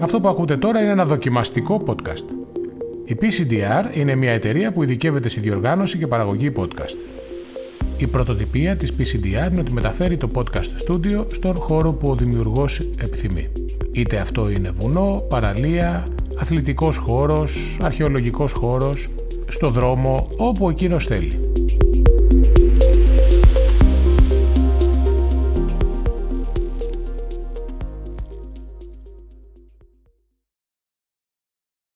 Αυτό που ακούτε τώρα είναι ένα δοκιμαστικό podcast. Η PCDR είναι μια εταιρεία που ειδικεύεται στη διοργάνωση και παραγωγή podcast. Η πρωτοτυπία της PCDR είναι ότι μεταφέρει το podcast studio στον χώρο που ο δημιουργός επιθυμεί. Είτε αυτό είναι βουνό, παραλία, αθλητικός χώρος, αρχαιολογικός χώρος, στο δρόμο, όπου εκείνος θέλει.